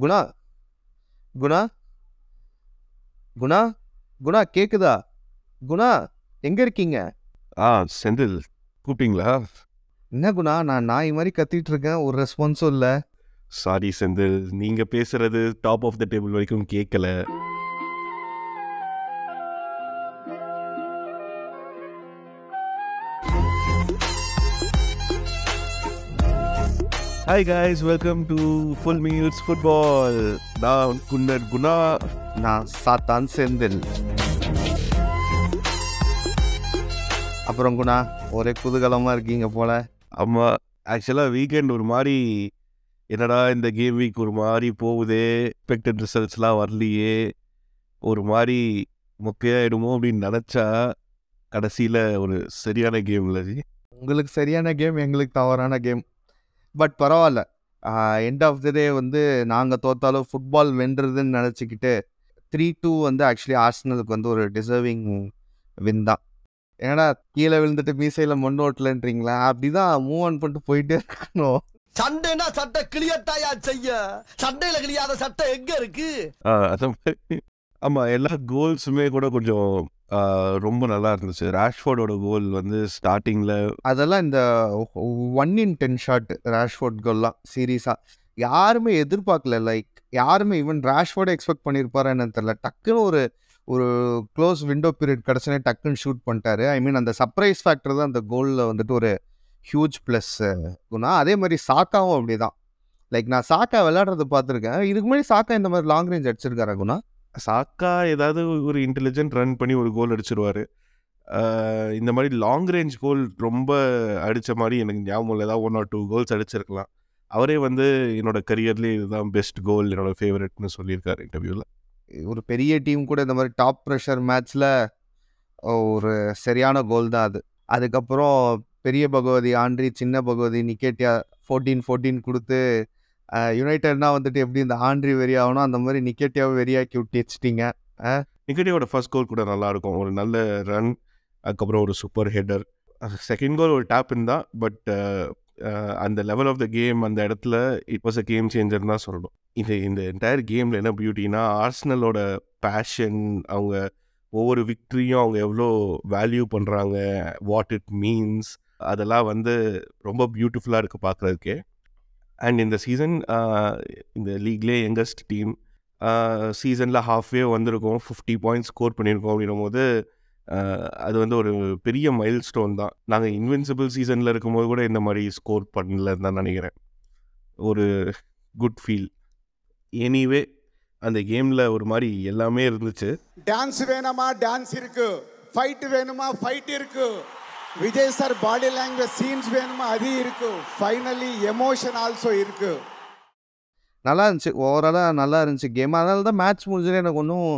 குணா? குணா? குணா? குணா கேக்குதா? குணா எங்க இருக்கீங்க? ஆ செந்தில் கூப்பிட்டீங்களா? என்ன குணா? நான் நாய் மாதிரி கத்திட்டு இருக்கேன். ஒரு ரெஸ்பான்ஸும் இல்லை. சாரி செந்தில். நீங்க பேசுறது டாப் ஆஃப் த டேபிள் வரைக்கும் கேட்கல hi guys welcome to full meals football நான் குன்னர் குணா நான் சாத்தான் செந்தில் அப்புறம் குணா ஒரே குதூகலமா இருக்கீங்க போல. ஆமாம் ஆக்சுவலாக வீக்கெண்ட் ஒரு மாதிரி என்னடா இந்த கேம் வீக் ஒரு மாதிரி போகுதே எக்ஸ்பெக்டட் ரிசல்ட்ஸ்லாம் வரலையே ஒரு மாதிரி மொக்கையாயிடுமோ அப்படின்னு நினச்சா கடைசியில் ஒரு சரியான கேம் இல்லை உங்களுக்கு சரியான கேம் எங்களுக்கு தவறான கேம் பட் பரவாயில்ல எண்ட் ஆஃப் த டே வந்து நாங்கள் தோத்தாலும் ஃபுட்பால் வென்றுதுன்னு நினச்சிக்கிட்டு த்ரீ டூ வந்து ஆக்சுவலி ஆர்சனலுக்கு வந்து ஒரு டிசர்விங் வின் தான். ஏன்னா கீழே விழுந்துட்டு மீசையில் மண் ஓட்டலன்றீங்களா? அப்படி தான் மூவ் ஆன் பண்ணிட்டு போயிட்டே இருக்கணும். சண்டைனா சட்டை கிளியட்டாயா செய்ய? சண்டையில கிளியாத சட்டை எங்க இருக்கு? அதான் ஆமாம் எல்லா கோல்ஸுமே கூட கொஞ்சம் ரொம்ப நல்லா இருந்துச்சு. ராஷ்ஃபோர்டோட கோல் வந்து ஸ்டார்டிங்கில் அதெல்லாம் இந்த one in ten shot Rashford கோல்லாம் சீரியஸாக யாருமே எதிர்பார்க்கல. லைக் யாருமே ஈவன் ரேஷ்ஃபோர்டை எக்ஸ்பெக்ட் பண்ணியிருப்பாரா என்னன்னு தெரில டக்குன்னு ஒரு ஒரு க்ளோஸ் விண்டோ பீரியட் கிடச்சுனே டக்குன்னு ஷூட் பண்ணிட்டாரு. ஐ மீன் அந்த சர்ப்ரைஸ் ஃபேக்டர் தான் அந்த கோலில் வந்துட்டு ஒரு ஹியூஜ் ப்ளஸ் குணா. அதே மாதிரி சாக்காவும் அப்படி தான் லைக் நான் சாக்கா விளையாடுறது பார்த்துருக்கேன். இதுக்கு முன்னாடி சாக்கா இந்த மாதிரி லாங் ரேஞ்ச் அடிச்சிருக்காரா குணா? சாக்கா ஏதாவது ஒரு இன்டெலிஜென்ட் ரன் பண்ணி ஒரு கோல் அடிச்சிருவாரு. இந்த மாதிரி லாங் ரேஞ்ச் கோல் ரொம்ப அடித்த மாதிரி எனக்கு ஞாபகம் இல்லை. ஏதாவது ஒன் ஆர் டூ கோல்ஸ் அடிச்சிருக்கலாம். அவரே வந்து என்னோட கரியர்லேயே இதுதான் பெஸ்ட் கோல் என்னோட ஃபேவரட்னு சொல்லியிருக்காரு இன்டர்வியூவில் ஒரு பெரிய டீம் கூட இந்த மாதிரி டாப் ப்ரெஷர் மேட்ச்சில் ஒரு சரியான கோல் தான் அது. அதுக்கப்புறம் பெரிய பகவதி ஆண்ட்ரி சின்ன பகவதி நிக்கேட்டியா ஃபோர்டீன் ஃபோர்டீன் கொடுத்து யுனைடெட்னா வந்துட்டு எப்படி இந்த ஆண்ட்ரி வெறி ஆகணும் அந்த மாதிரி நிக்கேட்டியாவை வெறியாக்கி விட்டு வச்சிட்டீங்க நிக்கடியோட ஃபர்ஸ்ட் கோல் கூட நல்லாயிருக்கும் ஒரு நல்ல ரன் அதுக்கப்புறம் ஒரு சூப்பர் ஹெட்டர் செகண்ட் கோல் ஒரு டேப் இருந்தால் பட் அந்த லெவல் ஆஃப் த கேம் அந்த இடத்துல it was a game changer தான் சொல்லணும். இது இந்த என்டையர் கேமில் என்ன பியூட்டினா ஆர்ஸ்னலோட பேஷன் அவங்க ஒவ்வொரு விக்ட்ரியும் அவங்க எவ்வளோ வேல்யூ பண்ணுறாங்க வாட் இட் மீன்ஸ் அதெல்லாம் வந்து ரொம்ப பியூட்டிஃபுல்லாக இருக்குது பார்க்குறதுக்கே அண்ட் இந்த சீசன் இந்த லீக்லேயே யங்கஸ்ட் டீம் சீசனில் ஹாஃப்வே வந்திருக்கோம். ஃபிஃப்டி பாயிண்ட்ஸ் ஸ்கோர் பண்ணியிருக்கோம் அப்படின்னும் போது uh, அது வந்து ஒரு பெரிய மைல் ஸ்டோன் தான் நாங்கள் இன்வின்சிபிள் சீசனில் இருக்கும்போது கூட இந்த மாதிரி ஸ்கோர் பண்ணலன்னு தான் நினைக்கிறேன். ஒரு குட் ஃபீல் எனிவே அந்த கேமில் ஒரு மாதிரி எல்லாமே இருந்துச்சு. டான்ஸ் வேணுமா? டான்ஸ் இருக்கு. ஃபைட் வேணுமா? ஃபைட் இருக்குது Vijay sir body language scenes வேணுமா? அது இருக்கு. ஃபைனலி எமோஷன் ஆல்சோ இருக்கு. நல்லா இருந்துச்சு. ஓவராலாக நல்லா இருந்துச்சு. கேம் அதனால தான் மேட்ச் முடிஞ்சது எனக்கு ஒன்றும்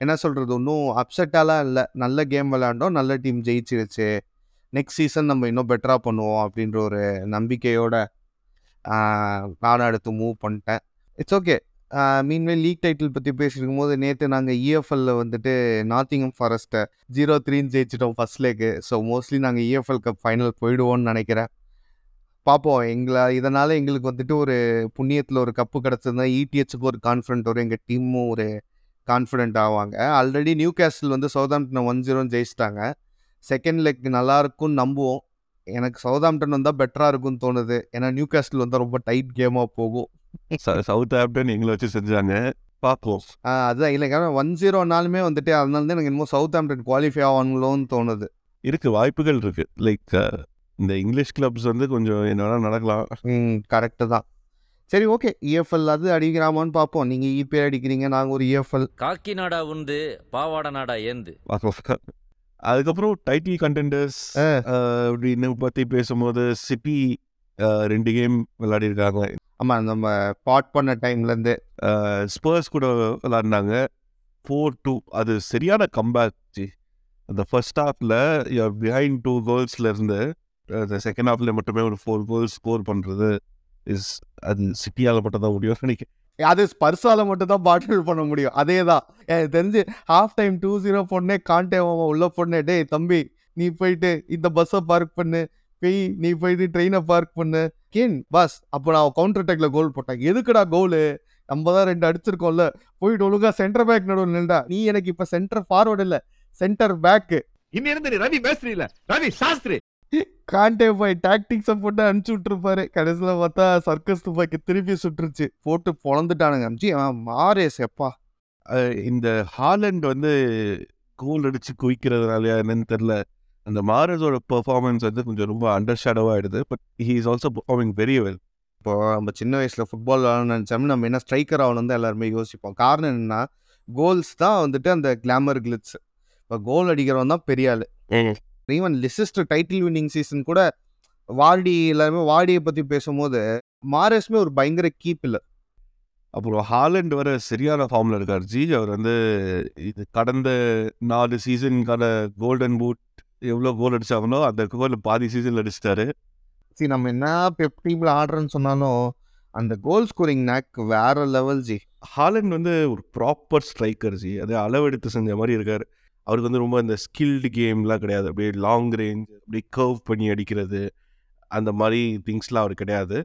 என்ன சொல்கிறது ஒன்றும் அப்செட்டாலாம் இல்லை. நல்ல கேம் விளாண்டோம் நல்ல டீம் ஜெயிச்சிருச்சு. நெக்ஸ்ட் சீசன் நம்ம இன்னும் பெட்டராக பண்ணுவோம் அப்படின்ற ஒரு நம்பிக்கையோட ஆஹ், நானும் அடுத்து மூவ் பண்ணிட்டேன். It's okay meanwhile league title பற்றி பேசியிருக்கும் போது நேற்று நாங்கள் இஎஃப்எல்ல வந்துட்டு நாத்திங்கம் ஃபாரஸ்ட்டை ஜீரோ த்ரீன்னு ஜெயிச்சிட்டோம் ஃபர்ஸ்ட் லேக்கு ஸோ மோஸ்ட்லி நாங்கள் இஎஃப்எல் கப் ஃபைனல் போயிடுவோம்னு நினைக்கிறேன். பார்ப்போம் எங்களை இதனால் எங்களுக்கு வந்துட்டு ஒரு புண்ணியத்தில் ஒரு கப்பு கிடச்சிருந்தா இடிஎச்சுக்கு ஒரு கான்ஃபிடென்ட் வரும் எங்கள் டீமும் ஒரு கான்ஃபிடென்ட் ஆவாங்க. ஆல்ரெடி நியூ கேஸ்டில் வந்து சவுதாம்டனை ஒன் ஜீரோன்னு ஜெயிச்சிட்டாங்க. செகண்ட் லெக் நல்லாயிருக்கும்னு நம்புவோம். எனக்கு சவுதாம்டன் வந்தால் பெட்டராக இருக்கும்னு தோணுது. ஏன்னா நியூ கேஸ்டில் வந்தால் ரொம்ப டைட் கேமாக போகும். சவுத் ஆப்டன் எங்களை வச்சு செஞ்சாங்க. பார்ப்போம். அதுதான். இல்லைங்க ஒன் ஜீரோனாலுமே வந்துட்டு அதனால தான் எனக்கு இன்னமும் சவுத் ஆம்டன் குவாலிஃபை ஆவாங்களோன்னு தோணுது. இருக்குது வாய்ப்புகள் இருக்குது லைக் இந்த இங்கிலீஷ் கிளப்ஸ் வந்து கொஞ்சம் என்ன நடக்கலாம். ம் கரெக்டு தான். சரி ஓகே இஎஃப்எல் அது அடிக்கிறாமான்னு பார்ப்போம். நீங்கள் இபிஎல் அடிக்கிறீங்க நாங்கள் ஒரு இஎஃப்எல் காக்கிநாடா உண்டு பாவாடை நாடா ஏந்து. அதுக்கப்புறம் டைட்டில் கண்டெண்டர்ஸ் ஆ. அப்படின்னு பற்றி பேசும்போது சிட்டி ரெண்டு கேம் விளையாடிருக்காங்க. ஆமாம் நம்ம பாட் பண்ண டைம்லேருந்து ஸ்பர்ஸ் கூட விளாடினாங்க ஃபோர் டூ அது சரியான கம்பேக் ஜி. அந்த ஃபர்ஸ்ட் ஹாஃபில் பிஹைண்ட் டூ கோல்ஸில் அந்த செகண்ட் ஹாஃபில் மட்டுமே ஒரு ஃபோர் கோல்ஸ் ஸ்கோர் பண்ணுறது இஸ் அது சிட்டியால் மட்டும் தான் முடியும் நினைக்கிறேன். அது ஸ்பர்ஸால் மட்டும் தான் பாட்டில் பண்ண முடியும். அதே தான் எனக்கு தெரிஞ்சு ஹாஃப் டைம் டூ ஜீரோ பொண்ணே கான்டே மாமா உள்ள பொண்ணே டேய் தம்பி நீ போயிட்டு இந்த பஸ்ஸை பார்க் பண்ணு. போய் நீ போயிட்டு ட்ரெயினை பார்க் பண்ணு. கேன் பஸ் அப்போ நான் கவுண்டர் அட்டாக்ல கோல் போட்டேன். எதுக்குடா கோலு நம்ம தான் ரெண்டு அடிச்சிருக்கோம்ல. போயிட்டு ஒழுங்கா சென்டர் பேக் நடுவில் நின்றா நீ எனக்கு இப்ப சென்டர் ஃபார்வர்டு இல்ல சென்டர் பேக் இன்னிருந்து நீ ரவி மேஸ்திரி இல்ல? ரவி சாஸ்திரி. காண்டே போய் டாக்டிக்ஸை போட்டு அனுப்பிச்சு விட்டுருப்பாரு. கடைசியில் பார்த்தா சர்க்கஸ் துப்பாக்கி திருப்பி சுட்டுருச்சு. போட்டு பொழந்துட்டானுங்க ஜி அவன் மாரேஸ் எப்பா. இந்த ஹாலண்ட் வந்து கோல் அடிச்சு குவிக்கிறதுனாலயா என்னன்னு தெரியல. அந்த மாரஸோட பெர்ஃபார்மன்ஸ் வந்து கொஞ்சம் ரொம்ப அண்டர் ஷேடோவாக ஆயிடுது. But he is also performing very well இப்போ நம்ம சின்ன வயசில் ஃபுட்பால் விளாடணும்னு நினச்சோம்னா நம்ம என்ன ஸ்ட்ரைக்கர் ஆகணும் தான் எல்லாருமே யோசிப்போம். காரணம் என்னன்னா கோல்ஸ் தான் வந்துட்டு அந்த கிளாமர் கிளிட்ஸ் இப்போ கோல் அடிக்கிறவன் தான் பெரிய ஆள். Even Leicester title winning season கூட வார்டி எல்லாருமே வார்டியை பற்றி பேசும்போது மாரேஸ்மே ஒரு பயங்கர கீப் இல்லை. அப்புறம் ஹாலண்ட் வர சரியான ஃபார்மில் இருக்கார். ஜி அவர் வந்து இது கடந்த நாலு சீசனுக்கான கோல்டன் பூட் எவ்வளோ கோல் அடிச்சாங்களோ அந்த கோல் பாதி சீசனில் அடிச்சிட்டாரு. சரி நம்ம என்ன பெப் டீமில் ஆடுறோன்னு சொன்னாலும் அந்த கோல் ஸ்கோரிங் நேக் வேற லெவல் ஜி. ஹாலண்ட் வந்து ஒரு ப்ராப்பர் ஸ்ட்ரைக்கர் ஜி. அது அளவெடுத்து செஞ்ச மாதிரி இருக்கார். அவருக்கு வந்து ரொம்ப இந்த ஸ்கில்டு கேம்லாம் கிடையாது. அப்படியே லாங் ரேஞ்ச் அப்படியே கர்வ் பண்ணி அடிக்கிறது அந்த மாதிரி திங்ஸ்லாம் அவர் கிடையாது.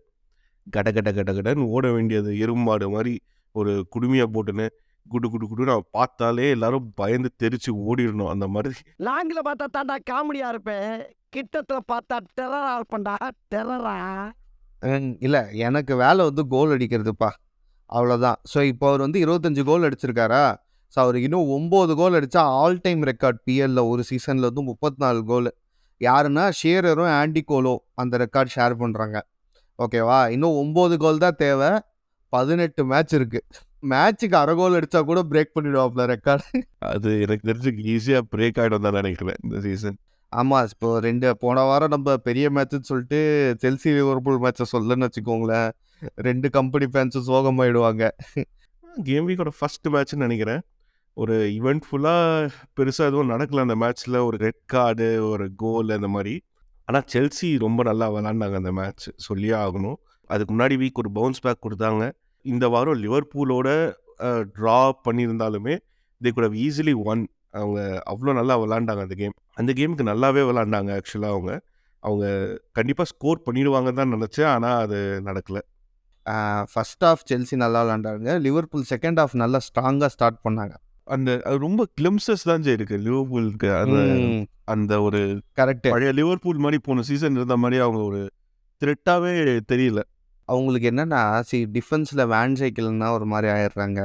கட கட கட கடன்னு ஓட வேண்டியது எருமாடு மாதிரி ஒரு குடுமையை போட்டுன்னு குடு குடு குடுன்னு அவன் பார்த்தாலே எல்லாரும் பயந்து தெரிச்சு ஓடிடணும். அந்த மாதிரி. லாங்கில பார்த்தா தாண்டா காமெடியா இருப்பேன். கிட்டத்துல பார்த்தா டெரரா இருப்பேன்டா. டெரரா. இல்லை எனக்கு வேலை வந்து கோல் அடிக்கிறதுப்பா. அவ்வளோதான் ஸோ இப்போ அவர் வந்து இருபத்தஞ்சு கோல் அடிச்சிருக்காரா? ஸோ அவருக்கு இன்னும் ஒம்பது கோல் அடித்தா ஆல் டைம் ரெக்கார்ட் பிஎல்ல ஒரு சீசனில் வந்து முப்பத்தி நாலு கோல் யாருன்னா ஷேரரும் ஆண்டி கோலோ அந்த ரெக்கார்ட் ஷேர் பண்ணுறாங்க ஓகேவா இன்னும் ஒம்பது கோல் தான் தேவை. பதினெட்டு மேட்ச் இருக்குது மேட்ச்சுக்கு அரை கோல் அடித்தா கூட பிரேக் பண்ணிடுவாப்ல ரெக்கார்டு அது எனக்கு தெரிஞ்சு ஈஸியாக பிரேக் ஆகிடும் தான் நினைக்கிறேன் இந்த சீசன் ஆமாம் இப்போ ரெண்டு போன வாரம் நம்ம பெரிய மேட்ச்னு சொல்லிட்டு செல்சி லிவர்பூல் மேட்சை சொல்லன்னு வச்சுக்கோங்களேன். ரெண்டு கம்பெனி ஃபேன்ஸும் சோகமாயிடுவாங்க. கேம் வீக்கோட ஃபர்ஸ்ட் மேட்ச்னு நினைக்கிறேன். ஒரு ஈவெண்ட் ஃபுல்லாக பெருசாக எதுவும் நடக்கல அந்த மேட்ச்சில் ஒரு ரெட் கார்டு ஒரு கோல் அந்த மாதிரி. ஆனால் செல்சி ரொம்ப நல்லா விளாண்டாங்க அந்த மேட்ச் சொல்லியே ஆகணும். அதுக்கு முன்னாடி வீக் ஒரு பவுன்ஸ் பேக் கொடுத்தாங்க. இந்த வாரம் லிவர்பூலோட ட்ரா பண்ணியிருந்தாலுமே தே கூட ஈஸிலி ஒன் அவங்க அவ்வளோ நல்லா விளாண்டாங்க அந்த கேம் அந்த கேமுக்கு நல்லாவே விளாண்டாங்க ஆக்சுவலாக அவங்க. அவங்க கண்டிப்பாக ஸ்கோர் பண்ணிடுவாங்க தான் நினச்சேன் ஆனால் அது நடக்கலை. ஃபர்ஸ்ட் ஆஃப் செல்சி நல்லா விளாண்டாங்க. லிவர்பூல் செகண்ட் ஆஃப் நல்லா ஸ்ட்ராங்காக ஸ்டார்ட் பண்ணாங்க. அந்த அது ரொம்ப கிளிம்சஸ் தான் இருக்கு. லிவர்பூலுக்கு அந்த அந்த ஒரு கரெக்டு பழைய லிவர்பூல் மாதிரி போன சீசன் இருந்த மாதிரி அவங்க ஒரு த்ரெட்டாவே தெரியல. அவங்களுக்கு என்னென்னா சரி டிஃபென்ஸில் வேன் சைக்கிள்னால் ஒரு மாதிரி ஆயிடுறாங்க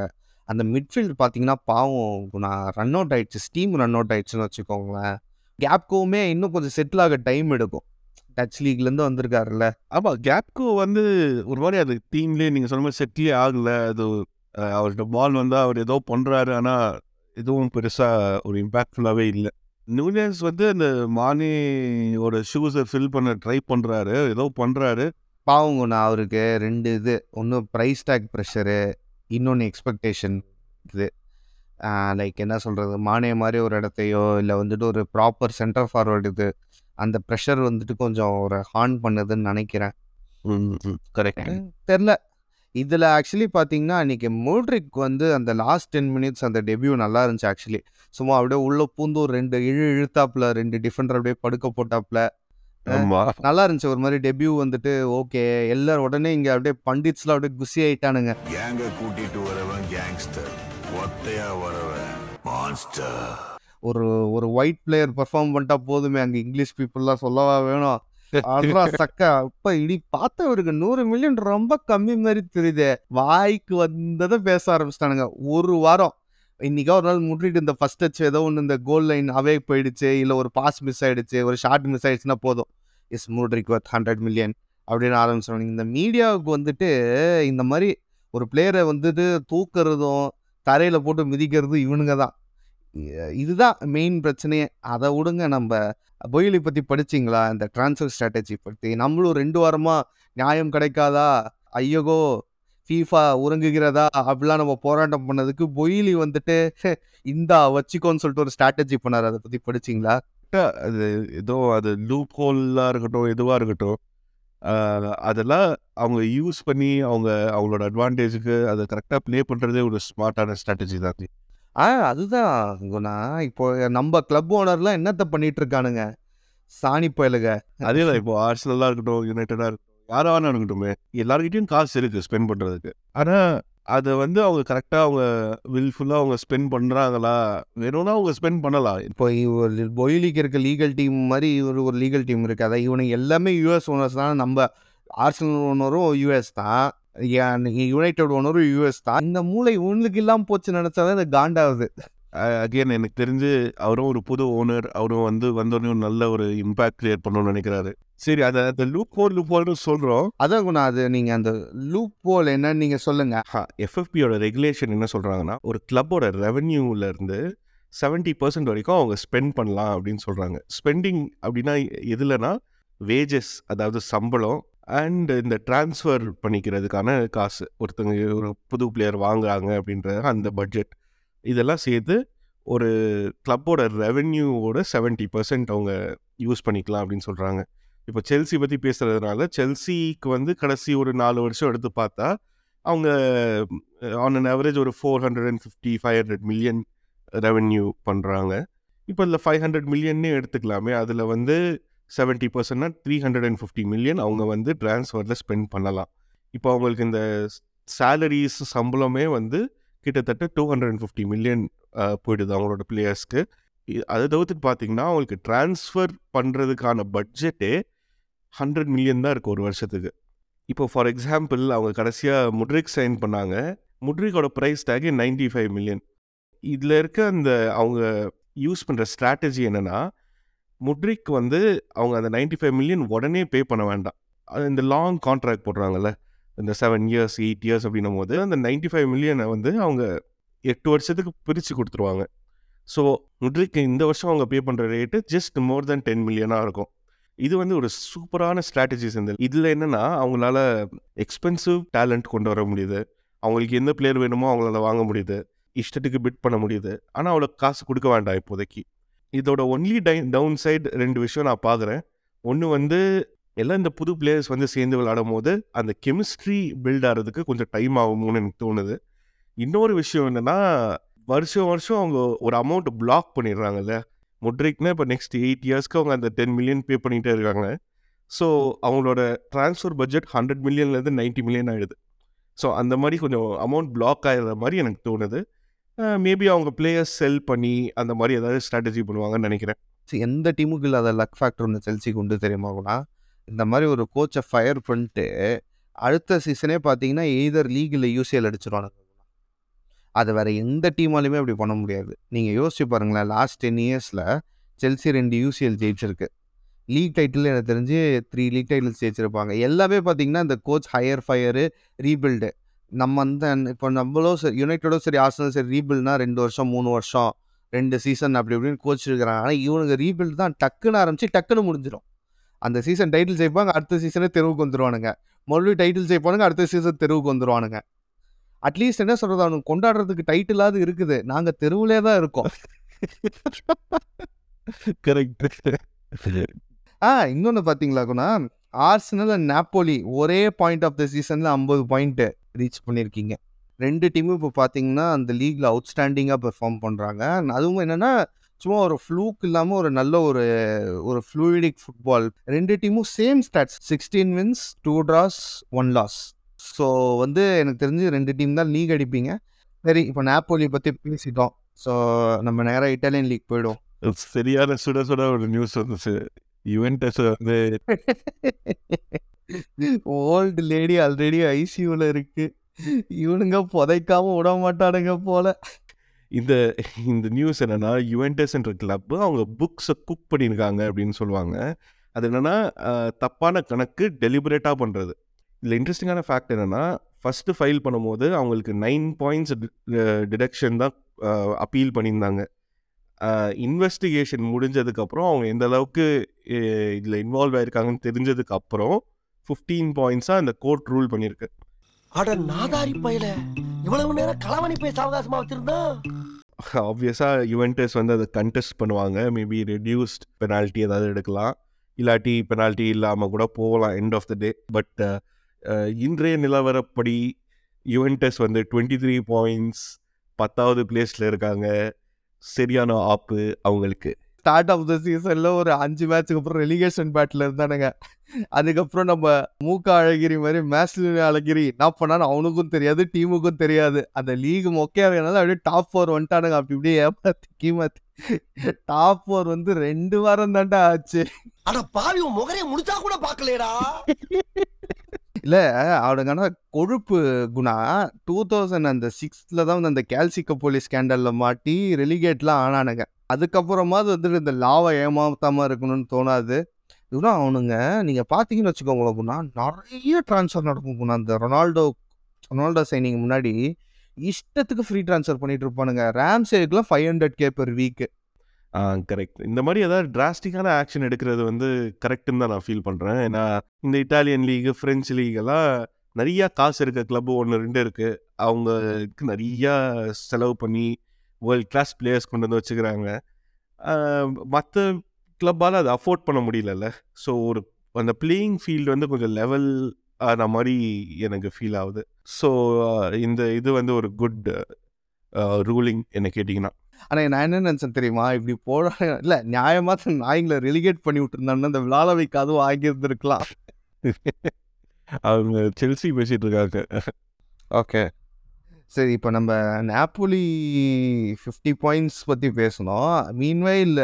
அந்த மிட்ஃபீல்டு பார்த்தீங்கன்னா பாவம் நான் ரன் அவுட் ஆயிடுச்சு ஸ்டீம் ரன் அவுட் ஆயிடுச்சுன்னு வச்சுக்கோங்களேன். கேப்கோவுமே இன்னும் கொஞ்சம் செட்டில் ஆக டைம் எடுக்கும். டச் லீக்லேருந்து வந்திருக்காருல்ல. ஆமாம் கேப்கோ வந்து ஒரு மாதிரி அது டீம்லேயே நீங்கள் சொன்ன மாதிரி செட்டிலே ஆகலை. அது அவர்கிட்ட பால் வந்தால் அவர் ஏதோ பண்ணுறாரு ஆனால் எதுவும் பெருசாக ஒரு இம்பேக்ட்ஃபுல்லாகவே இல்லை. நூனியஸ் வந்து அந்த மானியோட ஷூஸை ஃபில் பண்ண ட்ரை பண்ணுறாரு ஏதோ பண்ணுறாரு பாவங்க நான் அவருக்கு ரெண்டு இது. ஒன்று ப்ரைஸ் டேக் ப்ரெஷரு இன்னொன்று எக்ஸ்பெக்டேஷன் இது. லைக் என்ன சொல்கிறது மானே மாதிரி ஒரு இடத்தையோ இல்லை வந்துட்டு ஒரு ப்ராப்பர் சென்டர் ஃபார்வர்டு இது அந்த ப்ரெஷர் வந்துட்டு கொஞ்சம் ஒரு ஹார்ன் பண்ணுதுன்னு நினைக்கிறேன். கரெக்ட் தெரில. இதில் ஆக்சுவலி பார்த்தீங்கன்னா அன்றைக்கி மோட்ரிக் வந்து அந்த லாஸ்ட் டென் மினிட்ஸ் அந்த டெபியூ நல்லா இருந்துச்சு ஆக்சுவலி சும்மா அப்படியே உள்ளே பூந்து ஒரு ரெண்டு இழு இழுத்தாப்புல ரெண்டு டிஃபெண்டர் அப்படியே படுக்க போட்டாப்புல. நல்லா இருந்துச்சு ஒரு மாதிரி டெபியூ வந்துட்டு ஓகே எல்லாரும் உடனே இங்கே அப்படியே பண்டிட்ஸ்லாம் அப்படியே குசி ஆயிட்டானுங்க. கேங்க கூட்டிட்டு வரவன் கேங்ஸ்டர் ஒத்தையா வரவன் மான்ஸ்டர் ஒரு ஒரு ஒயிட் பிளேயர் பெர்ஃபார்ம் பண்ணிட்டா போதுமே அங்கே இங்கிலீஷ் பீப்புளெலாம் சொல்லவா வேணும். அட்ரா சக்கா. அப்ப இடி பார்த்தவருக்கு நூறு மில்லியன் ரொம்ப கம்மி மாதிரி தெரியுது. வாய்க்கு வந்ததை பேச ஆரம்பிச்சிட்டானுங்க. ஒரு வாரம். இன்னைக்கா ஒரு நாள் முட்டிட்டு இந்த ஃபர்ஸ்ட் டச் ஏதோ ஒன்று இந்த கோல் லைன் அவே போயிடுச்சு இல்லை ஒரு பாஸ் மிஸ் ஆயிடுச்சு ஒரு ஷார்ட் மிஸ் ஆயிடுச்சுன்னா போதும். Is Mudryk worth hundred million அப்படின்னு ஆரம்பிச்சிடுவாங்க இந்த மீடியாவுக்கு வந்துட்டு இந்த மாதிரி ஒரு பிளேயரை வந்துட்டு தூக்குறதும் தரையில் போட்டு மிதிக்கிறதும் இவனுங்க தான். இதுதான் மெயின் பிரச்சனையே. அதை விடுங்க நம்ம பொயிலி பற்றி படிச்சிங்களா? இந்த ட்ரான்ஸ்ஃபர் ஸ்ட்ராட்டஜி பற்றி நம்மளும் ரெண்டு வாரமாக நியாயம் கிடைக்காதா? ஐயகோ ஃபீஃபா உறங்குகிறதா? அப்படிலாம் நம்ம போராட்டம் பண்ணதுக்கு பொயிலி வந்துட்டு இந்தா வச்சுக்கோன்னு சொல்லிட்டு ஒரு ஸ்ட்ராட்டஜி பண்ணார். அதை பற்றி படிச்சிங்களா? அது ஏதோ அது லூப் ஹோலாக இருக்கட்டும் எதுவாக இருக்கட்டும் அதெல்லாம் அவங்க யூஸ் பண்ணி அவங்க அவங்களோட அட்வான்டேஜுக்கு அதை கரெக்டாக ப்ளே பண்ணுறதே ஒரு ஸ்மார்ட்டான ஸ்ட்ராட்டஜி தான். ஆ அதுதான். குணா இப்போ நம்ம கிளப் ஓனர்லாம் என்னத்த பண்ணிட்டு இருக்கானுங்க? சாணி பயலுக. அதே தான் இப்போ ஆர்சனலாக இருக்கட்டும் யுனைடடாக இருக்கட்டும் யாராக வேணா இருக்கட்டுமே எல்லாருக்கிட்டையும் காசு இருக்குது ஸ்பெண்ட் பண்ணுறதுக்கு ஆனால் அதை வந்து அவங்க கரெக்டாக அவங்க வில்ஃபுல்லாக அவங்க ஸ்பெண்ட் பண்ணுறாங்களா வேணும்னா அவங்க ஸ்பெண்ட் பண்ணலாம். இப்போ ஒரு பொய்லிக்கு இருக்க லீகல் டீம் மாதிரி இவர் ஒரு லீகல் டீம் இருக்குது அதை இவனுக்கு எல்லாமே யூஎஸ் ஓனர்ஸ் தான். நம்ம ஆர்சனல் ஓனரும் யூஎஸ் தான். யுனைடெட் ஓனரும் யூஎஸ் தான். இந்த மூளை இவனுக்கு இல்லாமல் போச்சு நினச்சாதான் இது காண்டாகுது. அகைன் எனக்கு தெரிஞ்சு அவரும் ஒரு புது ஓனர் அவரும் வந்து வந்தோடனே ஒரு நல்ல ஒரு இம்பாக்ட் கிரியேட் பண்ணணும்னு நினைக்கிறாரு. சரி அதை அந்த லூப் ஹோல் லூப் ஹோல்னு சொல்கிறோம் அதான் குணா அது நீங்கள் அந்த லூப் போல் என்னன்னு நீங்கள் சொல்லுங்கள் எஃப்எஃபியோட ரெகுலேஷன் என்ன சொல்கிறாங்கன்னா ஒரு கிளப்போட ரெவென்யூவில் இருந்து செவன்ட்டி பர்சன்ட் வரைக்கும் அவங்க ஸ்பெண்ட் பண்ணலாம் அப்படின்னு சொல்கிறாங்க ஸ்பெண்டிங் அப்படின்னா எதுலனா வேஜஸ் அதாவது சம்பளம் அண்ட் இந்த ட்ரான்ஸ்ஃபர் பண்ணிக்கிறதுக்கான காசு. ஒருத்தங்க ஒரு புது பிளேயர் வாங்குறாங்க அப்படின்ற அந்த பட்ஜெட் இதெல்லாம் சேர்த்து ஒரு கிளப்போட ரெவென்யூவோட செவன்ட்டி பர்சன்ட் அவங்க யூஸ் பண்ணிக்கலாம் அப்படின்னு சொல்கிறாங்க இப்போ செல்சி பற்றி பேசுகிறதுனால செல்சிக்கு வந்து கடைசி ஒரு நாலு வருஷம் எடுத்து பார்த்தா அவங்க ஆன் அன் ஆவரேஜ் ஒரு four hundred and fifty five hundred million revenue பண்ணுறாங்க இப்போ இதில் ஃபைவ் ஹண்ட்ரட் மில்லியன்னே எடுத்துக்கலாமே அதில் வந்து seventy பர்சன்ட்னா three hundred and fifty million அவங்க வந்து ட்ரான்ஸ்ஃபரில் ஸ்பெண்ட் பண்ணலாம். இப்போ அவங்களுக்கு இந்த சேலரிஸ் சம்பளமே வந்து கிட்டத்தட்ட two hundred and fifty million போயிடுது அவங்களோட பிளேயர்ஸ்க்கு அதை தவிர்த்துட்டு பார்த்தீங்கன்னா அவங்களுக்கு ட்ரான்ஸ்ஃபர் பண்ணுறதுக்கான பட்ஜெட்டே ஹண்ட்ரட் மில்லியன் தான் இருக்குது ஒரு வருஷத்துக்கு. இப்போ ஃபார் எக்ஸாம்பிள் அவங்க கடைசியாக முட்ரிக் சைன் பண்ணாங்க. முட்ரிக்கோட price tag ninety five million இதில் இருக்க அந்த அவங்க யூஸ் பண்ணுற ஸ்ட்ராட்டஜி என்னென்னா முட்ரிக் வந்து அவங்க அந்த நைன்டி ஃபைவ் மில்லியன் உடனே பே பண்ண வேண்டாம். அது இந்த லாங் கான்ட்ராக்ட் போடுறாங்கல்ல. இந்த செவன் இயர்ஸ் எயிட் இயர்ஸ் அப்படின்னும் போது அந்த நைன்டி ஃபைவ் மில்லியனை வந்து அவங்க எட்டு வருஷத்துக்கு பிரித்து கொடுத்துருவாங்க. ஸோ முட்ரிக்கு இந்த வருஷம் அவங்க பே பண்ணுற rate just more then ten மில்லியனாக இருக்கும். இது வந்து ஒரு சூப்பரான ஸ்ட்ராட்டஜிஸ் இந்த இதில் என்னென்னா அவங்களால எக்ஸ்பென்சிவ் டேலண்ட் கொண்டு வர முடியுது. அவங்களுக்கு எந்த பிளேயர் வேணுமோ அவங்களால வாங்க முடியுது. இஷ்டத்துக்கு பிட் பண்ண முடியுது. ஆனால் அவ்வளோ காசு கொடுக்க வேண்டாம் இப்போதைக்கு. இதோட ஒன்லி டை டவுன் சைடு ரெண்டு விஷயம் நான் பார்க்குறேன். ஒன்று வந்து எல்லாம் இந்த புது பிளேயர்ஸ் வந்து சேர்ந்து விளையாடும் போது அந்த கெமிஸ்ட்ரி பில்ட் ஆகிறதுக்கு கொஞ்சம் டைம் ஆகும்னு எனக்கு தோணுது. இன்னொரு விஷயம் என்னென்னா வருஷம் வருஷம் அவங்க ஒரு அமௌண்ட் பிளாக் பண்ணிடுறாங்கல்ல. முட்ரிக்னா இப்போ நெக்ஸ்ட் எயிட் இயர்ஸ்க்கு அவங்க அந்த டென் மில்லியன் பே பண்ணிகிட்டே இருக்காங்க. ஸோ அவங்களோட ட்ரான்ஸ்ஃபர் பட்ஜெட் ஹண்ட்ரட் மில்லியன்லேருந்து நைன்ட்டி மில்லியன் ஆகிடுது ஸோ அந்த மாதிரி கொஞ்சம் அமௌண்ட் பிளாக் ஆகிற மாதிரி எனக்கு தோணுது. மேபி அவங்க பிளேயர்ஸ் செல் பண்ணி அந்த மாதிரி ஏதாவது ஸ்ட்ராட்டஜி பண்ணுவாங்கன்னு நினைக்கிறேன். சரி, எந்த டீமுக்கு இல்லாத லக் ஃபேக்டர் ஒன்று செல்சிக்கு உண்டு தெரியுமா குணா இந்த மாதிரி ஒரு கோச்சை ஃபயர் பண்ணிட்டு அடுத்த சீசனே பார்த்தீங்கன்னா எய்தர் லீக் இல்லை யூசிஎல் அடிச்சிருவானுங்க. அது வேறு எந்த டீமாலையுமே அப்படி பண்ண முடியாது. நீங்கள் யோசிச்சு பாருங்களேன் லாஸ்ட் டென் இயர்ஸில் செல்சி ரெண்டு யூசிஎல் ஜெயிச்சிருக்கு. லீக் டைட்டில் எனக்கு தெரிஞ்சு த்ரீ லீக் டைட்டில்ஸ் ஜெயிச்சிருப்பாங்க. எல்லாமே பார்த்தீங்கன்னா இந்த கோச் ஹையர் ஃபயரு ரீபில்டு நம்ம அந்த இப்போ நம்மளும் சரி யுனைடடோ சரி ஆர்சனலும் சரி ரீபில்ட்னா ரெண்டு வருஷம் மூணு வருஷம் ரெண்டு சீசன் அப்படி இப்படின்னு கோச் இருக்கிறாங்க ஆனால் இவனுங்க ரீபில்ட் தான் டக்குன்னு ஆரம்பித்து டக்குன்னு முடிஞ்சிடும் அந்த சீசன் டைட்டில் ஜெயிப்பாங்க அடுத்த சீசனே தெருவுக்கு வந்துருவானுங்க. மறுபடியும் டைட்டில் ஜெயிப்பானுங்க அடுத்த சீசன் தெருவுக்கு வந்துருவானுங்க. அட்லீஸ்ட் என்ன சொல்றது அவனுக்கு கொண்டாடுறதுக்கு டைட்டிலாவது இருக்குது. நாங்க தெருவுலே தான் இருக்கோம். கரெக்ட் ஆ இன்னொன்று பார்த்தீங்களா குணா? ஆர்சனல் அண்ட் நாப்போலி ஒரே பாயிண்ட் ஆஃப் த சீசனில் ஐம்பது பாயிண்ட்டு ரீச் பண்ணியிருக்கீங்க ரெண்டு டீமும் இப்போ பார்த்தீங்கன்னா அந்த லீக்ல அவுட்ஸ்டாண்டிங்காக பெர்ஃபார்ம் பண்ணுறாங்க அதுவும் என்னென்னா சும்மா ஒரு ஃப்ளூக் இல்லாமல் ஒரு நல்ல ஒரு ஒரு ஃப்ளூயிடிக் ஃபுட்பால் ரெண்டு டீமும் same stats sixteen wins two draws one loss so வந்து எனக்கு தெரிஞ்சு ரெண்டு டீம் தான் லீக் அடிப்பீங்க. சரி இப்போ நாப்போலி பற்றி பேசிட்டோம். ஸோ நம்ம நேராக இட்டாலியன் லீக் போயிடுவோம். சரியான சுட சுட ஒரு நியூஸ் வந்துச்சு. யுவென்டஸ் வந்து ஓல்டு லேடி ஆல்ரெடி ஐசியூவில் இருக்கு. இவனுங்க புதைக்காம விட மாட்டானுங்க போல. இந்த இந்த நியூஸ் என்னென்னா யுவென்டஸ்ன்ற கிளப்பு அவங்க புக்ஸை குக் பண்ணியிருக்காங்க அப்படின்னு சொல்லுவாங்க. அது என்னென்னா தப்பான கணக்கு டெலிபரேட்டாக பண்ணுறது இதில் இன்ட்ரெஸ்டிங்கான ஃபேக்ட் என்னென்னா ஃபஸ்ட்டு ஃபைல் பண்ணும்போது அவங்களுக்கு நைன் பாயிண்ட்ஸ் டிடக்ஷன் தான் அப்பீல் பண்ணியிருந்தாங்க. இன்வெஸ்டிகேஷன் முடிஞ்சதுக்கப்புறம் அவங்க எந்த அளவுக்கு இதில் இன்வால்வ் ஆயிருக்காங்கன்னு தெரிஞ்சதுக்கு அப்புறம் ஃபிஃப்டீன் பாயிண்ட்ஸாக அந்த கோர்ட் ரூல் பண்ணியிருக்கு. அட நாதாரி பயில. இவ்வளவு நேரம் களவணி பேச அவகாசமா வச்சிருந்தான் ஆப்வியஸாக யுவென்டஸ் வந்து அதை கண்டெஸ்ட் பண்ணுவாங்க. மேபி ரெடியூஸ்ட் பெனால்ட்டி ஏதாவது எடுக்கலாம். இல்லாட்டி பெனால்ட்டி இல்லாமல் கூட போகலாம் end of the day but இன்றைய நிலவரப்படி யுவென்டஸ் வந்து டுவெண்ட்டி த்ரீ பாயிண்ட்ஸ் பத்தாவது பிளேஸில் இருக்காங்க. சரியான ஆப்பு அவங்களுக்கு. ஸ்டார்ட் ஆஃப் த சீசன்ல ஒரு அஞ்சு மேட்ச்சுக்கு அப்புறம் ரெலிகேஷன் பேட்டில் இருந்தானுங்க. அதுக்கப்புறம் நம்ம மூக்க அழகிரி மாதிரி மேஸ்லின் அழகிரி என்ன பண்ணான்னு அவனுக்கும் தெரியாது டீமுக்கும் தெரியாது. அந்த லீக் மொக்கையா இருக்கனால அப்படியே டாப் ஃபோர் வந்துட்டானுங்க. அப்படி இப்படியே ஏமாத்தி கீமாத்தி. டாப் ஃபோர் வந்து ரெண்டு வாரம் தாண்டா ஆச்சு. அட பாவி உன் முகரைய முடிச்சா கூட பாக்கலடா இல்ல அவனுங்க ஆனா கொழுப்பு குணா. டூ தௌசண்ட் அந்த சிக்ஸ்த்ல தான் வந்து அந்த கேல்சிக்க போலீஸ் ஸ்கேண்டல்ல மாட்டி ரெலிகேட்லாம் ஆனானுங்க. அதுக்கப்புறமா அது வந்துட்டு இந்த லாவை ஏமாத்தாமல் இருக்கணும்னு தோணாது. குணா அவனுங்க நீங்கள் பார்த்தீங்கன்னு வச்சுக்கோங்களேன் குணா நிறைய ட்ரான்ஸ்ஃபர் நடக்கும் போனால் அந்த ரொனால்டோ ரொனால்டோ சைனிங் முன்னாடி இஷ்டத்துக்கு ஃப்ரீ ட்ரான்ஸ்ஃபர் பண்ணிட்டு இருப்பானுங்க. ரேம்சேக்கெலாம் five hundred K per week ஆ கரெக்ட் இந்த மாதிரி ஏதாவது டிராஸ்டிக்கான ஆக்ஷன் எடுக்கிறது வந்து கரெக்டுன்னு தான் நான் ஃபீல் பண்ணுறேன் ஏன்னா இந்த இட்டாலியன் லீகு ஃப்ரெஞ்சு லீக் எல்லாம் நிறையா காசு இருக்க கிளப்பு ஒன்று ரெண்டு இருக்குது அவங்களுக்கு நிறையா செலவு பண்ணி வேர்ல்ட் கிளாஸ் பிளேயர்ஸ் கொண்டு வந்து வச்சுக்கிறாங்க. மற்ற கிளப்பால் அதை அஃபோர்ட் பண்ண முடியலல்ல. ஸோ ஒரு அந்த பிளேயிங் ஃபீல்டு வந்து கொஞ்சம் லெவல் ஆன மாதிரி எனக்கு ஃபீல் ஆகுது. ஸோ இந்த இது வந்து ஒரு குட் ரூலிங் என்ன கேட்டிங்கன்னா. ஆனா நான் என்ன நினைச்சேன் தெரியுமா? இப்படி போட இல்ல நியாயமா தான் நாய்ங்களை ரெலிகேட் பண்ணி விட்டுருந்தாங்கன்னா அந்த விளாட வைக்காதும் ஆகியிருந்திருக்கலாம். அவங்க செல்சி பேசிட்டு இருக்காங்க. ஓகே சரி இப்போ நம்ம நாப்போலி ஃபிஃப்டி பாயிண்ட்ஸ் பற்றி பேசணும். மீன்வைல்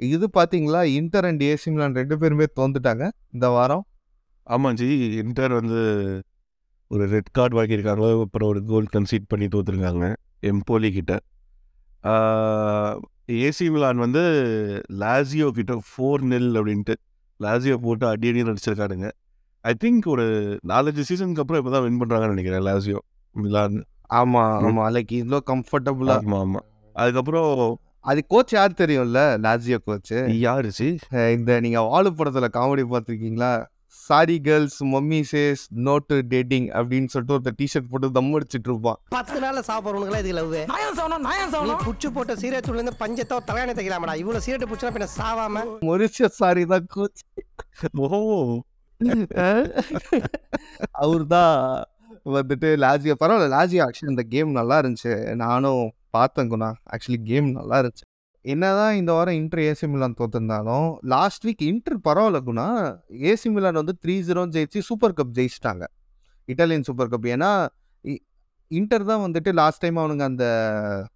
இது பார்த்தீங்களா இன்டர் அண்ட் ஏசிமிலான் ரெண்டு பேருமே தோந்துட்டாங்க இந்த வாரம். ஆமாம் ஜி. இன்டர் வந்து ஒரு ரெட் கார்டு வாங்கியிருக்காங்க. அப்புறம் ஒரு கோல் கன்சீட் பண்ணி தோத்துருக்காங்க எம்போலி கிட்ட. ஏசி மிலான் வந்து லாசியோ கிட்ட ஃபோர் நெல் அப்படின்ட்டு லாசியோ போட்டு அடி அடி நடிச்சிருக்காருங்க ஐ திங்க் ஒரு நாலஞ்சு சீசனுக்கு அப்புறம் இப்போ தான் வின் பண்ணுறாங்கன்னு நினைக்கிறேன் லாசியோ மிலான் ஆமாம் ம். ஆமாம் லைக் இவ்வளோ கம்ஃபர்டபுளாக ஆமாம் ஆமாம் அதுக்கப்புறம் அது கோச் யார் தெரியும்ல? லாஜியோ கோச் யாரு சி? இந்த நீங்கள் வாழு படத்தில் காமெடி பார்த்துருக்கீங்களா? Sorry girls mummy says not dating அப்படின்னு சொல்லிட்டு ஒருத்தர் டிஷர்ட் போட்டு தம் அடிச்சிட்டு இருப்பான். பத்து நாள்ல சாப்பிடுறவனுங்களா இதுல லவ் நயம் சவனம் நயம் நீ சவனம் புடிச்சு போட்ட சீரத்துள்ள இருந்து பஞ்சத்தோ தலையாணி தைக்கலாமடா இவ்வளவு சீரட்டு புடிச்சா பின்ன சாவாம? மொரிஷியஸ் சாரி தான் கோச் ஓ. அவர் தான் வந்துட்டு லாஜியா பரவாயில்ல லாஜியா. ஆக்சுவலி இந்த கேம் நல்லா இருந்துச்சு. நானும் பார்த்தேன் குணா. ஆக்சுவலி கேம் நல்லா இருந்துச்சு. என்னதான் இந்த வாரம் இன்டர் ஏசி மிலான் தோத்துருந்தாலும் லாஸ்ட் வீக் இன்டர் பரவாயில்ல குணா. ஏசி மிலான் வந்து த்ரீ ஜீரோ ஜெயிச்சு சூப்பர் கப் ஜெயிச்சிட்டாங்க. Italian super cup. ஏன்னா இ- இன்டர் தான் வந்துட்டு லாஸ்ட் டைம் அவனுங்க அந்த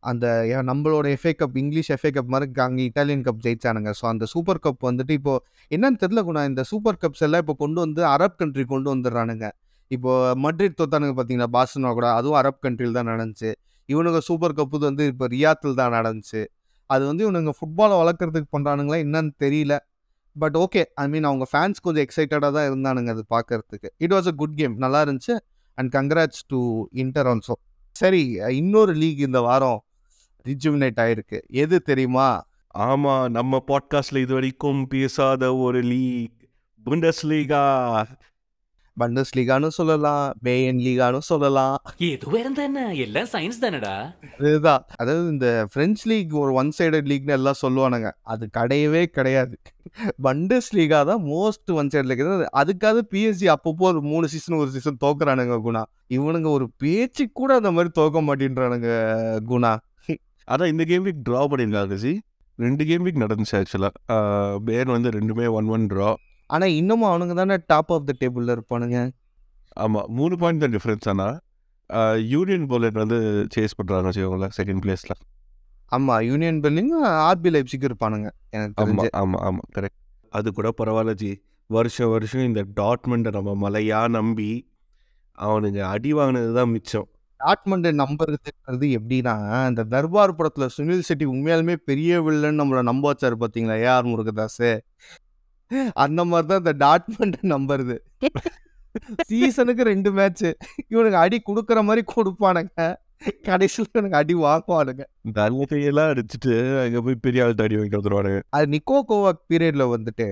அந்த ஏ- நம்மளோட FA cup English FA cup மாதிரி அங்கே இட்டாலியன் கப் ஜெயிச்சானுங்க. ஸோ அந்த சூப்பர் கப் வந்துட்டு இப்போ என்னன்னு தெரில குணா. இந்த சூப்பர் கப்ஸ் எல்லாம் இப்போ கொண்டு வந்து அரப் கண்ட்ரி கொண்டு வந்துடுறானுங்க. இப்போது மட்ரிட் தோத்தானுங்க பார்த்தீங்கன்னா பாஸ்டனா கூட அதுவும் அரப் கண்ட்ரியில் தான் நடந்துச்சு. இவனுங்க சூப்பர் கப்பு வந்து இப்போ ரியாத்தில் தான் நடந்துச்சு. அது வந்து இவனுங்க ஃபுட்பாலை வளர்க்குறதுக்கு பண்ணுறானுங்களா என்னன்னு தெரியல. பட் ஓகே ஐ மீன் அவங்க ஃபேன்ஸ் கொஞ்சம் எக்ஸைட்டடாக தான் இருந்தானுங்க அது பார்க்கறதுக்கு. It was a good game நல்லா இருந்துச்சு. And congrats to Inter also சரி இன்னொரு லீக் இந்த வாரம் ரிஜுமினேட் ஆயிருக்கு. எது தெரியுமா? ஆமாம் நம்ம பாட்காஸ்டில் இது வரைக்கும் பேசாத ஒரு லீக் புண்டஸ் லீகா பண்டஸ் லீகான்னு சொல்லலாம் பேயன் லீகான்னு சொல்லலாம். எதுவும் இருந்தா என்ன? எல்லாம் சயின்ஸ் தானடா. அதுதான் அதாவது இந்த பிரெஞ்ச் லீக் ஒரு ஒன் சைடட் லீக்னு எல்லாம் சொல்லுவானுங்க. அது கிடையவே கிடையாது. பண்டஸ் லீகா தான் மோஸ்ட் ஒன் சைடு லீக் அதுக்காக பிஎஸ்சி அப்பப்போ ஒரு மூணு சீசன் ஒரு சீசன் தோக்குறானுங்க குணா. இவனுங்க ஒரு பேச்சு கூட அந்த மாதிரி தோக்க மாட்டேன்றானுங்க குணா. அதான் இந்த கேம் வீக் ட்ரா பண்ணியிருக்காங்க ஜி. ரெண்டு கேம் வீக் நடந்துச்சு ஆக்சுவலாக பேர் வந்து ரெண்டுமே ஒன் ஒன் ட்ரா ஆனா இன்னமும் அவனுங்க தானே டாப் ஆஃப் த டேபிள்ல இருப்பானுங்க. ஆமாம் மூணு பாயிண்ட் தான் டிஃப்ரென்ஸ் ஆனால் யூனியன் போலட் வந்து சேஸ் பண்ணுறாங்க வச்சுக்கோங்களேன் செகண்ட் பிளேஸில் ஆமா யூனியன் பெல்லிங் ஆர்பி லைப்ஸிக்கு இருப்பானுங்க எனக்கு தெரிஞ்சு. ஆமாம் ஆமாம் ஆமாம் கரெக்ட் அது கூட பரவாயில்ல ஜி. வருஷம் வருஷம் இந்த டாட்மெண்ட்டை நம்ம மலையா நம்பி அவனுங்க அடி வாங்கினது தான் மிச்சம். டாட்மண்ட் நம்புறதுன்றது எப்படின்னா இந்த தர்பார் படத்துல சுனில் செட்டி உண்மையாலுமே பெரிய வில்லன் நம்மள நம்ப வச்சாரு பாத்தீங்களா ஏஆர் முருகதாஸ் அந்த மாதிரி தான் இந்த டாட்மண்ட் நம்புறது. சீசனுக்கு ரெண்டு மேட்ச் இவனுக்கு அடி கொடுக்குற மாதிரி கொடுப்பானுங்க. கடைசியில் இவனுக்கு அடி வாங்குவானுங்க. கையெல்லாம் அடிச்சுட்டு அங்கே போய் பெரிய ஆள் அடி வாங்கி வந்துடுவானுங்க அது நிக்கோ கோவாக் பீரியட்ல வந்துட்டு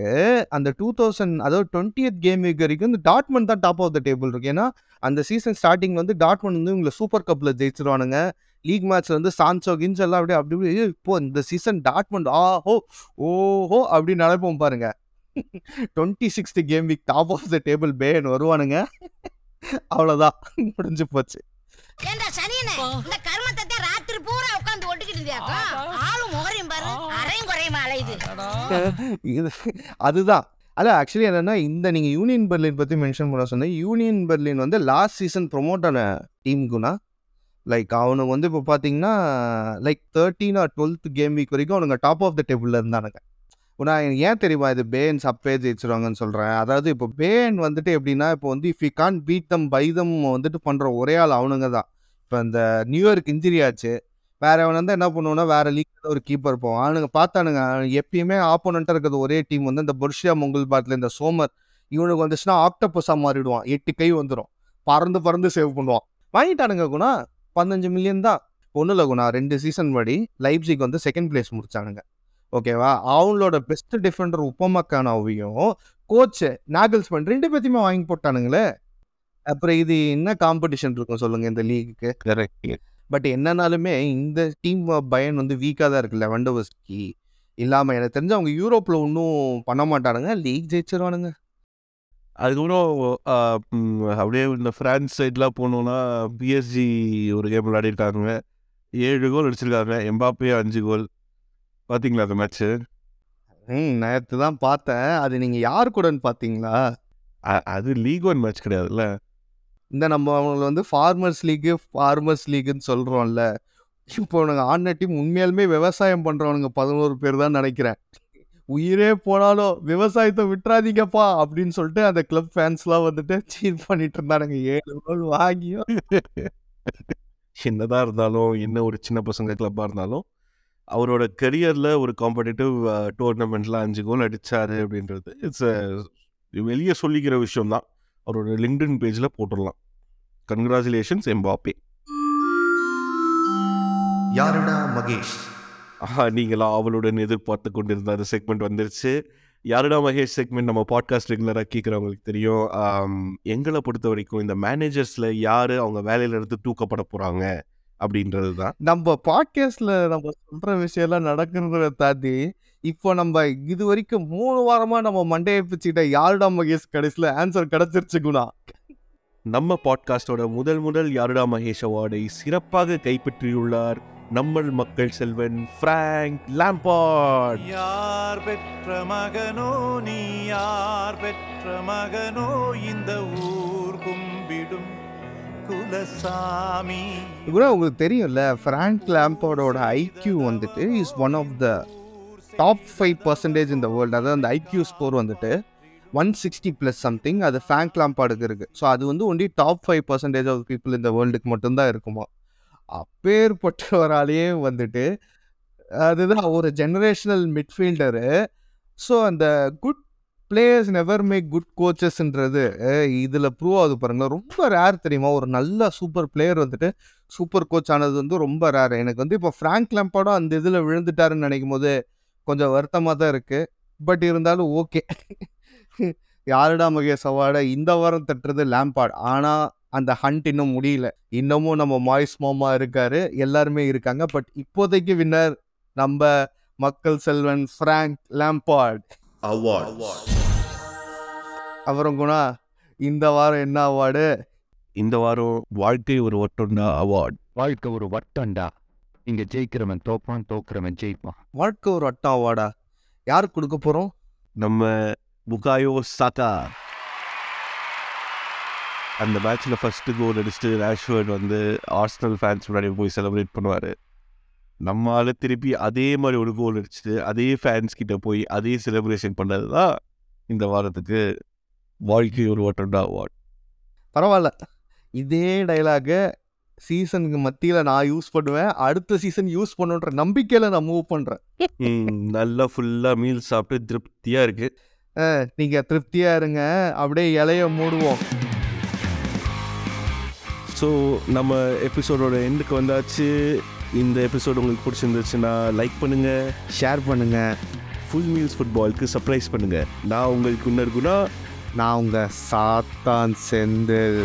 அந்த டூ தௌசண்ட் அதாவது டுவெண்ட்டியத் கேம் வீக் வரைக்கும் இந்த டாட்மண்ட் தான் டாப் ஆஃப் த டேபிள் இருக்கு. ஏன்னா அந்த சீசன் ஸ்டார்டிங் வந்து டாட்மண்ட் வந்து இவங்களை சூப்பர் கப்ல ஜெயிச்சிருவானுங்க. லீக் மேட்ச்ல வந்து சான்சோ கின்ஸ் எல்லாம் அப்படியே அப்படி இப்போ இந்த சீசன் டாட்மண்ட் ஆ ஹோ ஓஹோ அப்படின்னு நினைப்போம் பாருங்க. Twenty sixth game week top of the table fan வருவானுங்க. அவ்வளோதான் முடிஞ்சு போச்சு. ஏண்டா சனியனே இந்த கருமத்தை ராத்திரி பூரா உட்காந்து ஒட்டிக்கிட்டு இருந்தியாக்கா ஆளும் முகரையும் பாரு. அரையும் குறையுமா அலையுது இது? அதுதான். அல்ல ஆக்சுவலி என்னன்னா இந்த நீங்கள் யூனியன் பெர்லின் பற்றி மென்ஷன் பண்ண சொன்னேன் யூனியன் பெர்லின் வந்து லாஸ்ட் சீசன் ப்ரொமோட் ஆன டீமுக்குனா லைக் அவனுக்கு வந்து இப்போ பார்த்தீங்கன்னா like thirteen or twelfth game week வரைக்கும் அவனுங்க டாப் ஆஃப் த டேபிளில் இருந்தானுங்க. நான் ஏன் தெரியுமா இது பேன் சப்பே ஜெயிச்சிருவாங்கன்னு சொல்கிறேன் அதாவது இப்போ பேன் வந்துட்டு எப்படின்னா இப்போ வந்து if you can beat them by them வந்துட்டு பண்ணுற ஒரே ஆள் அவனுங்க தான். இப்போ இந்த நியூயார்க் இன்ஜுரி ஆச்சு. வேற அவன் வந்து என்ன பண்ணுவோம்னா வேற லீக் ஒரு கீப்பர் போவான். அவனுங்க பார்த்தானுங்க எப்பயுமே ஆப்போனண்ட்டாக இருக்கிறது ஒரே டீம் வந்து இந்த பொர்ஷியா மொங்கல் பாட்டில் இந்த சோமர் இவனுக்கு வந்துச்சுன்னா ஆக்டோபஸாக மாறிடுவான். எட்டு கை வந்துடும் பறந்து பறந்து சேவ் பண்ணுவான். வாங்கிட்டானுங்க குணா. பதினஞ்சு மில்லியன் தான். ஒன்றும் இல்லை குணா. ரெண்டு சீசன் படி லைப்ஸிக் வந்து செகண்ட் பிளேஸ் முடிச்சானுங்க. ஓகேவா? அவங்களோட பெஸ்ட் டிஃபெண்டர் உப்பமக்கானாவையும் கோச்சு நாகல்ஸ்மன் ரெண்டு பேத்தையுமே வாங்கி போட்டானுங்களே? அப்புறம் இது என்ன காம்படிஷன் இருக்கும் சொல்லுங்க இந்த லீக்குக்கு கரெக்ட் பட் என்னன்னாலுமே இந்த டீம் பயன் வந்து வீக்காக தான் இருக்குல்ல வண்டோவஸ்கி இல்லாமல் எனக்கு தெரிஞ்சு அவங்க யூரோப்பில் ஒன்றும் பண்ண மாட்டானுங்க. லீக் ஜெயிச்சிருவானுங்க. அதுக்கப்புறம் அப்படியே இந்த ஃப்ரான்ஸ் சைட்லாம் போனோம்னா பிஎஸ்ஜி ஒரு கேம் விளையாடிருக்காங்க. ஏழு கோல் அடிச்சிருக்காங்க. எம்பாப்பே அஞ்சு கோல் பார்த்தீங்களா அந்த மேட்ச்சு ம் நேற்று தான் பார்த்தேன். அது நீங்கள் யார் கூடன்னு பார்த்தீங்களா அது லீக் ஒன் மேட்ச் கிடையாதுல்ல? இந்த நம்ம அவங்கள வந்து ஃபார்மர்ஸ் லீக்கு ஃபார்மர்ஸ் லீக்குன்னு சொல்கிறோம்ல இப்போ நாங்கள் ஆடின டீம் உண்மையாலுமே விவசாயம் பண்ணுறவனுங்க பதினோரு பேர் தான் நினைக்கிறேன். உயிரே போனாலும் விவசாயத்தை விட்டுறாதீங்கப்பா அப்படின்னு சொல்லிட்டு அந்த கிளப் ஃபேன்ஸ்லாம் வந்துட்டு சீர் பண்ணிட்டு இருந்தானுங்க. ஏழு கோல் வாங்கியும். என்னதான் இருந்தாலும் என்ன ஒரு சின்ன பசங்க கிளப்பாக இருந்தாலும் அவரோட கரியரில் ஒரு காம்படிட்டிவ் டோர்னமெண்ட்டில் அஞ்சு கோல் அடித்தார் அப்படின்றது இட்ஸ் வெளியே சொல்லிக்கிற விஷயம் தான் அவரோட லிங்க்டின் பேஜில் போட்டுடலாம். கங்க்ராச்சுலேஷன்ஸ் எம்பாப்பே யாருடா மகேஷ்? ஆஹா நீங்களா அவளுடன் எதிர்பார்த்து கொண்டிருந்த அந்த செக்மெண்ட் வந்துருச்சு. யாருடா மகேஷ் செக்மெண்ட் நம்ம பாட்காஸ்ட் ரெகுலராக கேட்குறவங்களுக்கு தெரியும். எங்களை பொறுத்த வரைக்கும் இந்த மேனேஜர்ஸில் யார் அவங்க வேலையில இருந்து தூக்கப்பட போகிறாங்க அப்படின்றது தான் நம்ம பாட்காஸ்ட்ல நம்ம சொல்ற விஷயம்லாம் நடக்கிறத தாண்டி இப்போ நம்ம இது வரைக்கும் மூணு வாரமா நம்ம மண்டையை பிச்சுக்கிட்ட யாருடா மகேஷ் கடைசியில் ஆன்சர் கிடைச்சிருச்சு குணா நம்ம பாட்காஸ்டோட முதல் முதல் யாருடா மகேஷ் அவார்டை சிறப்பாக கைப்பற்றியுள்ளார் நம்மள் மக்கள் செல்வன் ஃப்ராங்க் லாம்பார்ட் யார் பெற்ற மகனோ நீ யார் பெற்ற மகனோ இந்த ஊர் கும்பிடும் குலசாமி. கூட உங்களுக்கு தெரியும்ல ஃப்ராங்க் லேம்போர்டோட ஐக்யூ வந்துட்டு is one of the top five percentage இந்த வேர்ல்டு அதாவது அந்த ஐக்யூ ஸ்கோர் வந்துட்டு ஒன் சிக்ஸ்டி ப்ளஸ் சம்திங் அது ஃபேங்க் லேம்பாடுக்கு இருக்குது ஸோ அது வந்து only top five percentage of people இந்த வேர்ல்டுக்கு மட்டும்தான் இருக்குமா? அப்பேற்பட்டவராலேயே வந்துட்டு அதுதான் ஒரு ஜெனரேஷனல் மிட்ஃபீல்டரு ஸோ அந்த good players never make good கோச்சஸ்ன்றது இதில் ப்ரூவ் ஆகுது பாருங்கள் ரொம்ப ரேர் தெரியுமா? ஒரு நல்ல சூப்பர் பிளேயர் வந்துட்டு சூப்பர் கோச் ஆனது வந்து ரொம்ப ரேர் எனக்கு வந்து இப்போ ஃப்ராங்க் லேம்பார்டும் அந்த இதில் விழுந்துட்டாருன்னு நினைக்கும் போது கொஞ்சம் வருத்தமாக தான் இருக்குது பட் இருந்தாலும் ஓகே யாருடா மகேஷ் அவார்டை இந்த வாரம் தட்டுறது லேம்பாட் ஆனால் அந்த ஹண்ட் இன்னும் முடியல. இன்னமும் நம்ம மாய்ஸ் மாமா இருக்காரு. எல்லாருமே இருக்காங்க. பட் இப்போதைக்கு வின்னர் நம்ம மக்கள் செல்வன் ஃப்ராங்க் லேம்பாட் அவார்ட் அப்புறம் குணா இந்த வாரம் என்ன அவார்டு? இந்த வாரம் வாழ்க்கை ஒரு ஒட்டொண்டா அவார்ட். வாழ்க்கை ஒரு வட்டம்டா இங்க ஜெயிக்கிறவன் தோப்பான் தோக்குறவன் ஜெயிப்பான். வாழ்க்கை ஒரு வட்டம் அவார்டா? யாருக்கு கொடுக்க போகிறோம் நம்ம புகாயோ சாக்கா அந்த மேட்ச்சில் ஃபஸ்ட்டு கோல் அடிச்சுட்டு ரேஷ்வர்ட் வந்து ஆர்ஸ்னல் ஃபேன்ஸ் முன்னாடி போய் செலிப்ரேட் பண்ணுவார். நம்ம ஆளு திருப்பி அதே மாதிரி ஒரு கோல் அடிச்சுட்டு அதே ஃபேன்ஸ் கிட்ட போய் அதே செலிப்ரேஷன் பண்ணது தான் இந்த வாரத்துக்கு வாழ்க்கை ஒரு ஓட்டண்டா அவார்ட் பரவாயில்ல. இதே டைலாகை சீசனுக்கு மத்தியில் நான் யூஸ் பண்ணுவேன். அடுத்த சீசன் யூஸ் பண்ணுன்ற நம்பிக்கையில் நான் மூவ் பண்ணுறேன் நல்லா ஃபுல்லாக மீல் சாப்பிட்டு திருப்தியாக இருக்குது நீங்கள் திருப்தியாக இருங்க. அப்படியே இலைய மூடுவோம். ஸோ நம்ம எபிசோடோட எண்டுக்கு வந்தாச்சு. இந்த எபிசோடு உங்களுக்கு பிடிச்சிருந்துச்சுன்னா லைக் பண்ணுங்கள் ஷேர் பண்ணுங்கள் ஃபுல் மீல்ஸ் ஃபுட்பாலுக்கு சர்ப்ரைஸ் பண்ணுங்கள் நான் உங்களுக்கு இன்னொரு குணா நான் உங்கள் சாத்தான் செந்தில்.